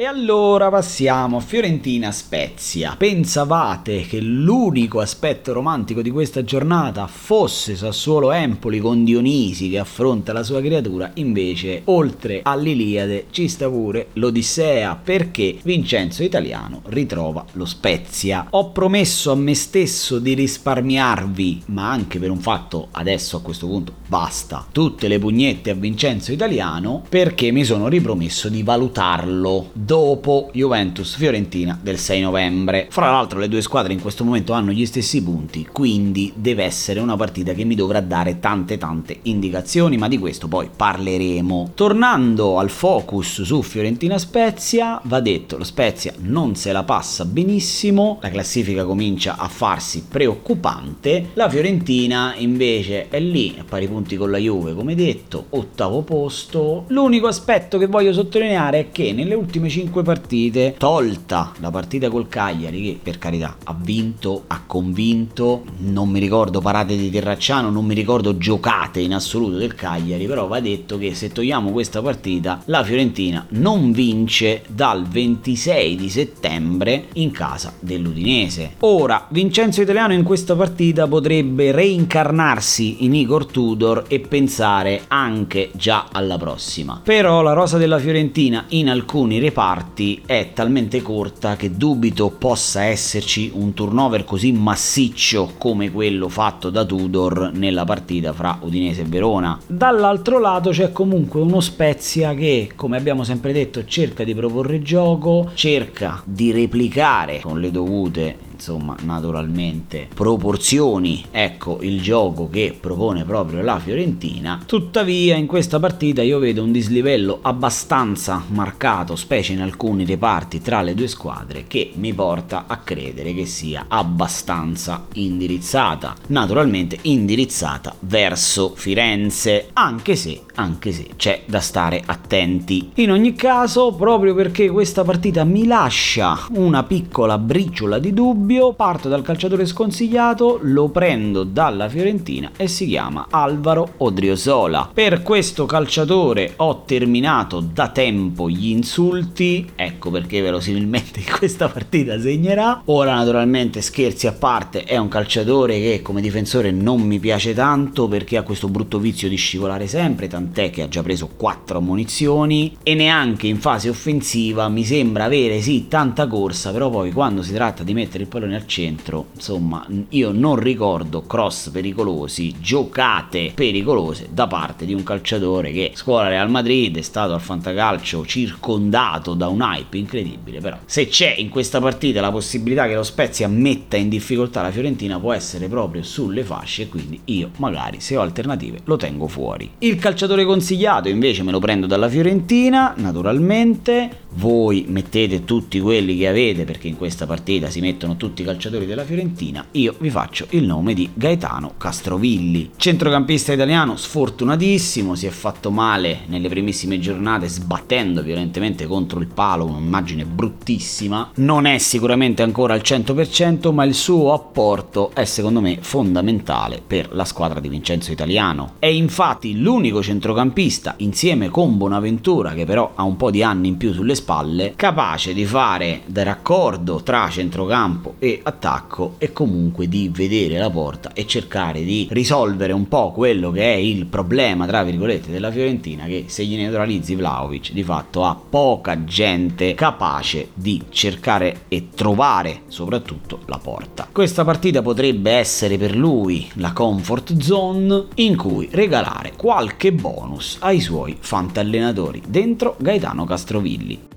E allora passiamo a Fiorentina Spezia. Pensavate che l'unico aspetto romantico di questa giornata fosse Sassuolo Empoli con Dionisi che affronta la sua creatura, invece oltre all'Iliade ci sta pure l'Odissea perché Vincenzo Italiano ritrova lo Spezia. Ho promesso a me stesso di risparmiarvi, ma anche per un fatto adesso a questo punto basta, tutte le pugnette a Vincenzo Italiano perché mi sono ripromesso di valutarlo dopo Juventus-Fiorentina del 6 novembre. Fra l'altro le due squadre in questo momento hanno gli stessi punti, quindi deve essere una partita che mi dovrà dare tante tante indicazioni, ma di questo poi parleremo. Tornando al focus su Fiorentina Spezia, va detto, lo Spezia non se la passa benissimo, la classifica comincia a farsi preoccupante, la Fiorentina invece è lì a pari punti con la Juve, come detto, ottavo posto. L'unico aspetto che voglio sottolineare è che nelle ultime 5 5 partite, tolta la partita col Cagliari che per carità ha vinto, ha convinto, non mi ricordo parate di Terracciano, non mi ricordo giocate in assoluto del Cagliari, però va detto che se togliamo questa partita la Fiorentina non vince dal 26 di settembre in casa dell'Udinese. Ora, Vincenzo Italiano in questa partita potrebbe reincarnarsi in Igor Tudor e pensare anche già alla prossima. Però la rosa della Fiorentina in alcuni reparti parti è talmente corta che dubito possa esserci un turnover così massiccio come quello fatto da Tudor nella partita fra Udinese e Verona. Dall'altro lato c'è comunque uno Spezia che, come abbiamo sempre detto, cerca di proporre gioco, cerca di replicare con le dovute insomma naturalmente proporzioni. Ecco il gioco che propone proprio la Fiorentina. Tuttavia in questa partita io vedo un dislivello abbastanza marcato specie in alcuni reparti tra le due squadre che mi porta a credere che sia abbastanza indirizzata. Naturalmente indirizzata verso Firenze anche se anche se c'è da stare attenti. In ogni caso proprio perché questa partita mi lascia una piccola briciola di dubbio dubbio, parto dal calciatore sconsigliato, lo prendo dalla Fiorentina e si chiama Alvaro Odriozola. Per questo calciatore ho terminato da tempo gli insulti, ecco perché verosimilmente in questa partita segnerà. Ora naturalmente scherzi a parte, è un calciatore che come difensore non mi piace tanto perché ha questo brutto vizio di scivolare sempre, tant'è che ha già preso 4 ammonizioni e neanche in fase offensiva mi sembra avere sì tanta corsa, però poi quando si tratta di mettere il pallone pallone al centro, insomma, io non ricordo cross pericolosi, giocate pericolose da parte di un calciatore che scuola Real Madrid è stato al fantacalcio circondato da un hype incredibile, però se c'è in questa partita la possibilità che lo Spezia metta in difficoltà la Fiorentina può essere proprio sulle fasce, quindi io magari se ho alternative lo tengo fuori. Il calciatore consigliato invece me lo prendo dalla Fiorentina, naturalmente, voi mettete tutti quelli che avete perché in questa partita si mettono tutti i calciatori della Fiorentina, io vi faccio il nome di Gaetano Castrovilli. Centrocampista italiano sfortunatissimo, si è fatto male nelle primissime giornate sbattendo violentemente contro il palo, un'immagine bruttissima. Non è sicuramente ancora al 100%, ma il suo apporto è secondo me fondamentale per la squadra di Vincenzo Italiano. È infatti l'unico centrocampista insieme con Bonaventura che però ha un po' di anni in più sulle spalle, capace di fare da raccordo tra centrocampo e attacco e comunque di vedere la porta e cercare di risolvere un po' quello che è il problema, tra virgolette, della Fiorentina che se gli neutralizzi Vlaovic di fatto ha poca gente capace di cercare e trovare soprattutto la porta. Questa partita potrebbe essere per lui la comfort zone in cui regalare qualche bonus ai suoi fantallenatori dentro Gaetano Castrovilli.